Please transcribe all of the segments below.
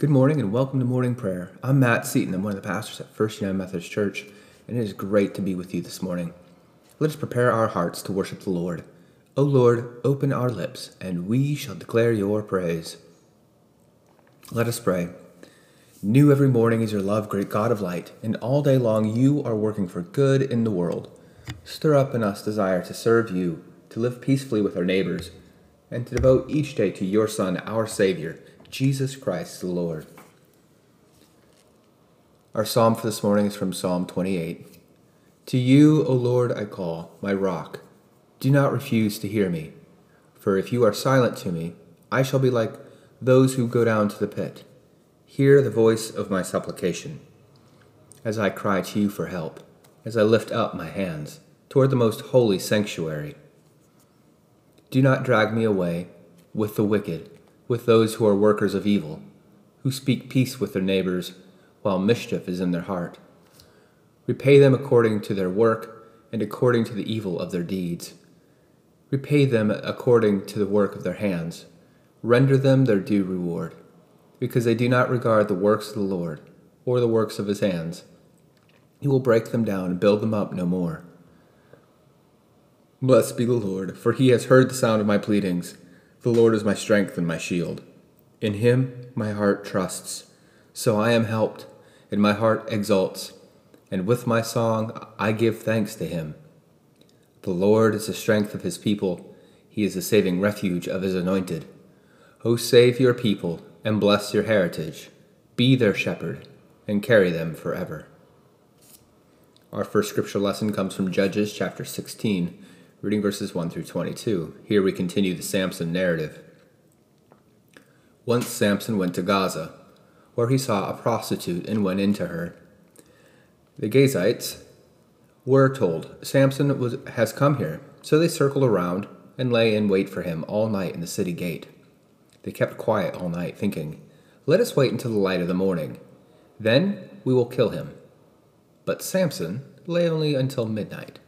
Good morning and welcome to morning prayer. I'm Matt Seaton. I'm one of the pastors at First United Methodist Church, and it is great to be with you this morning. Let us prepare our hearts to worship the Lord. O Lord, open our lips, and we shall declare your praise. Let us pray. New every morning is your love, great God of light, and all day long you are working for good in the world. Stir up in us desire to serve you, to live peacefully with our neighbors, and to devote each day to your Son, our Savior, Jesus Christ the Lord. Our psalm for this morning is from Psalm 28. To you, O Lord, I call, my rock. Do not refuse to hear me. For if you are silent to me, I shall be like those who go down to the pit. Hear the voice of my supplication as I cry to you for help, as I lift up my hands toward the most holy sanctuary. Do not drag me away with the wicked, with those who are workers of evil, who speak peace with their neighbors while mischief is in their heart. Repay them according to their work and according to the evil of their deeds. Repay them according to the work of their hands. Render them their due reward because they do not regard the works of the Lord or the works of his hands. He will break them down and build them up no more. Blessed be the Lord, for he has heard the sound of my pleadings. The Lord is my strength and my shield. In him my heart trusts. So I am helped, and my heart exults. And with my song I give thanks to him. The Lord is the strength of his people, he is the saving refuge of his anointed. O save your people and bless your heritage. Be their shepherd and carry them forever. Our first scripture lesson comes from Judges chapter 16, reading verses 1 through 22. Here we continue the Samson narrative. Once Samson went to Gaza, where he saw a prostitute and went into her. The Gazites were told, Samson was, has come here, so they circled around and lay in wait for him all night in the city gate. They kept quiet all night, thinking, Let us wait until the light of the morning. Then we will kill him. But Samson lay only until midnight.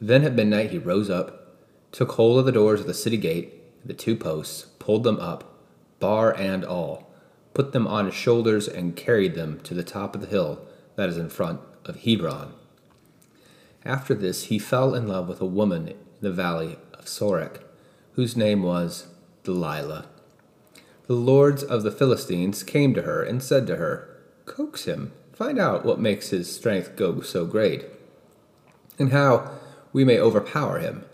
Then at midnight he rose up, took hold of the doors of the city gate, the two posts, pulled them up, bar and all, put them on his shoulders, and carried them to the top of the hill that is in front of Hebron. After this, he fell in love with a woman in the valley of Sorek, whose name was Delilah the lords of the Philistines came to her and said to her, Coax him, find out what makes his strength go so great, and how we may overpower him,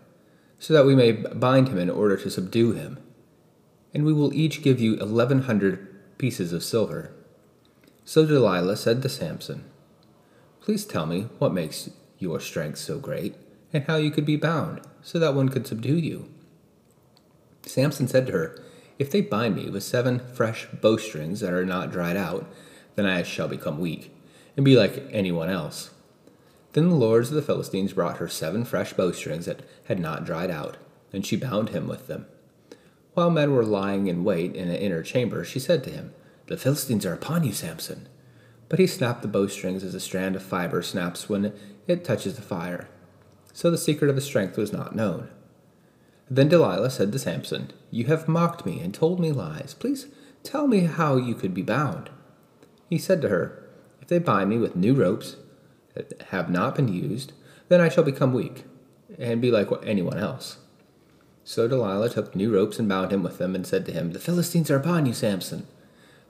so that we may bind him in order to subdue him. And we will each give you eleven hundred pieces of silver. So Delilah said to Samson, Please tell me what makes your strength so great, and how you could be bound, so that one could subdue you. Samson said to her, if they bind me with seven fresh bowstrings that are not dried out, then I shall become weak, and be like anyone else. Then the lords of the Philistines brought her seven fresh bowstrings that had not dried out, and she bound him with them. While men were lying in wait in an inner chamber, she said to him, The Philistines are upon you, Samson. But he snapped the bowstrings as a strand of fiber snaps when it touches the fire. So the secret of his strength was not known. Then Delilah said to Samson, You have mocked me and told me lies. Please tell me how you could be bound. He said to her, If they bind me with new ropes that have not been used, then I shall become weak and be like anyone else. So Delilah took new ropes and bound him with them, and said to him, The Philistines are upon you, Samson.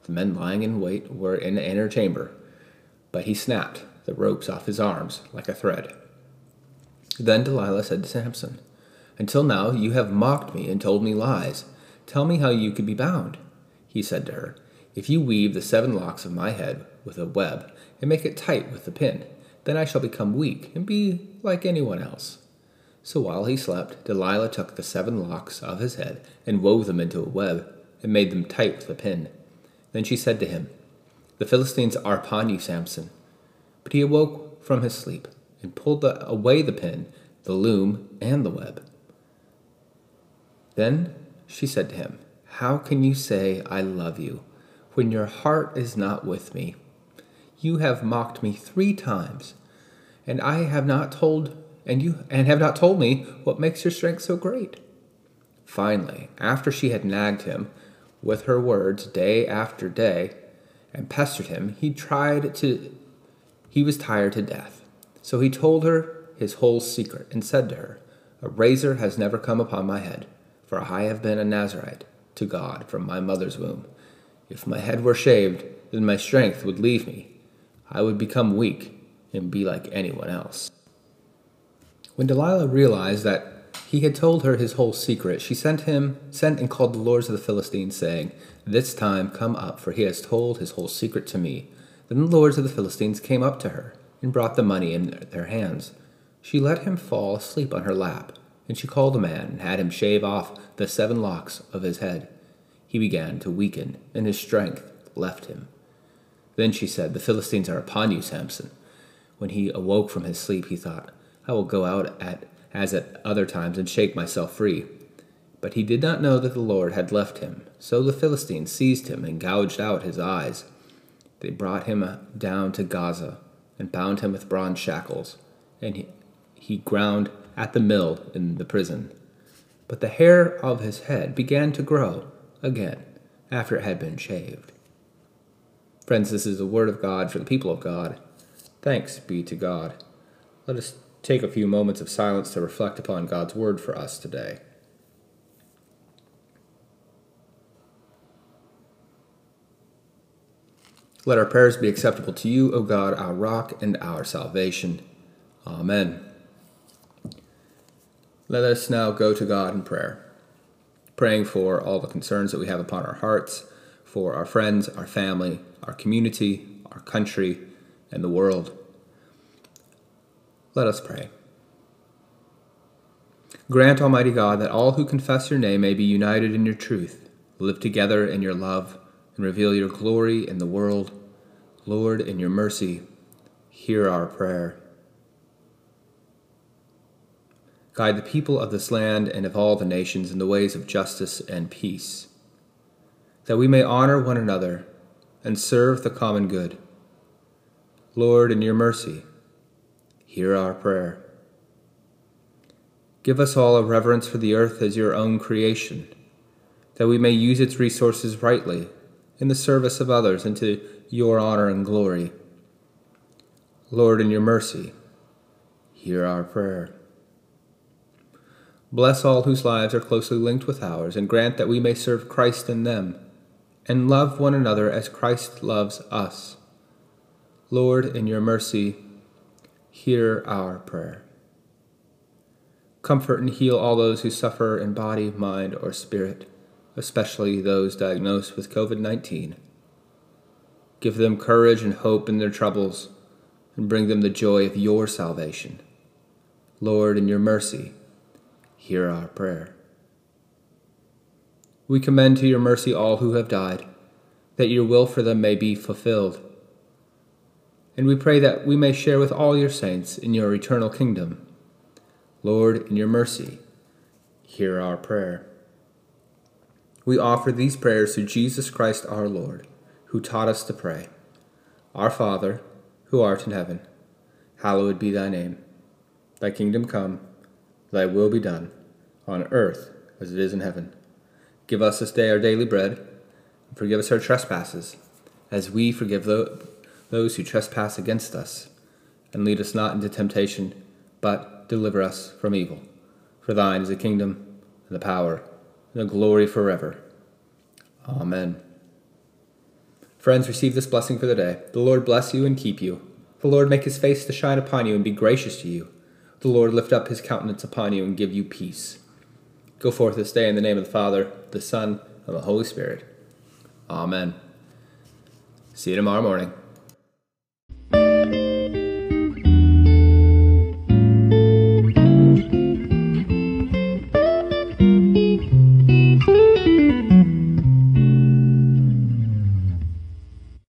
The men lying in wait were in the inner chamber, but he snapped the ropes off his arms like a thread. Then Delilah said to Samson, until now you have mocked me and told me lies. Tell me how you could be bound. He said to her, If you weave the seven locks of my head with a web and make it tight with the pin, then I shall become weak and be like anyone else. So while he slept, Delilah took the seven locks of his head and wove them into a web and made them tight with a pin. Then she said to him, The Philistines are upon you, Samson. But he awoke from his sleep and pulled the, away the pin, the loom, and the web. Then she said to him, How can you say, I love you, when your heart is not with me? You have mocked me three times, and I have not told and you and have not told me what makes your strength so great. Finally, after she had nagged him with her words day after day, and pestered him, he tried to he was tired to death. So he told her his whole secret and said to her, A razor has never come upon my head, for I have been a Nazarite to God from my mother's womb. If my head were shaved, then my strength would leave me. I would become weak and be like anyone else. When Delilah realized that he had told her his whole secret, she sent him sent and called the lords of the Philistines, saying, This time come up, for he has told his whole secret to me. Then the lords of the Philistines came up to her, and brought the money in their hands. She let him fall asleep on her lap, and she called a man, and had him shave off the seven locks of his head. He began to weaken, and his strength left him. Then she said, The Philistines are upon you, Samson. When he awoke from his sleep, he thought, I will go out at as at other times and shake myself free. But he did not know that the Lord had left him. So the Philistines seized him and gouged out his eyes. They brought him down to Gaza and bound him with bronze shackles, and he, he ground at the mill in the prison. But the hair of his head began to grow again after it had been shaved. Friends, this is the word of God for the people of God. Thanks be to God. Let us take a few moments of silence to reflect upon God's word for us today. Let our prayers be acceptable to you, O God, our rock and our salvation. Amen. Let us now go to God in prayer, praying for all the concerns that we have upon our hearts, for our friends, our family, our community, our country, and the world. Let us pray. Grant, Almighty God, that all who confess your name may be united in your truth, live together in your love, and reveal your glory in the world. Lord, in your mercy, hear our prayer. Guide the people of this land and of all the nations in the ways of justice and peace, that we may honor one another and serve the common good. Lord, in your mercy, hear our prayer. Give us all a reverence for the earth as your own creation, that we may use its resources rightly in the service of others and to your honor and glory. Lord, in your mercy, hear our prayer. Bless all whose lives are closely linked with ours, and grant that we may serve Christ in them, and love one another as Christ loves us. Lord, in your mercy, hear our prayer. Comfort and heal all those who suffer in body, mind, or spirit, especially those diagnosed with COVID 19. Give them courage and hope in their troubles, and bring them the joy of your salvation. Lord, in your mercy, hear our prayer. We commend to your mercy all who have died, that your will for them may be fulfilled. And we pray that we may share with all your saints in your eternal kingdom Lord, in your mercy, hear our prayer. We offer these prayers to Jesus Christ our Lord, who taught us to pray. Our Father, who art in heaven, hallowed be thy name. Thy kingdom come, thy will be done, on earth as it is in heaven. Give us this day our daily bread, and forgive us our trespasses, as we forgive those who trespass against us. And lead us not into temptation, but deliver us from evil. For thine is the kingdom, and the power, and the glory forever. Amen. Friends, receive this blessing for the day. The Lord bless you and keep you. The Lord make his face to shine upon you and be gracious to you. The Lord lift up his countenance upon you and give you peace. Go forth this day in the name of the Father, the Son, and the Holy Spirit. Amen. See you tomorrow morning.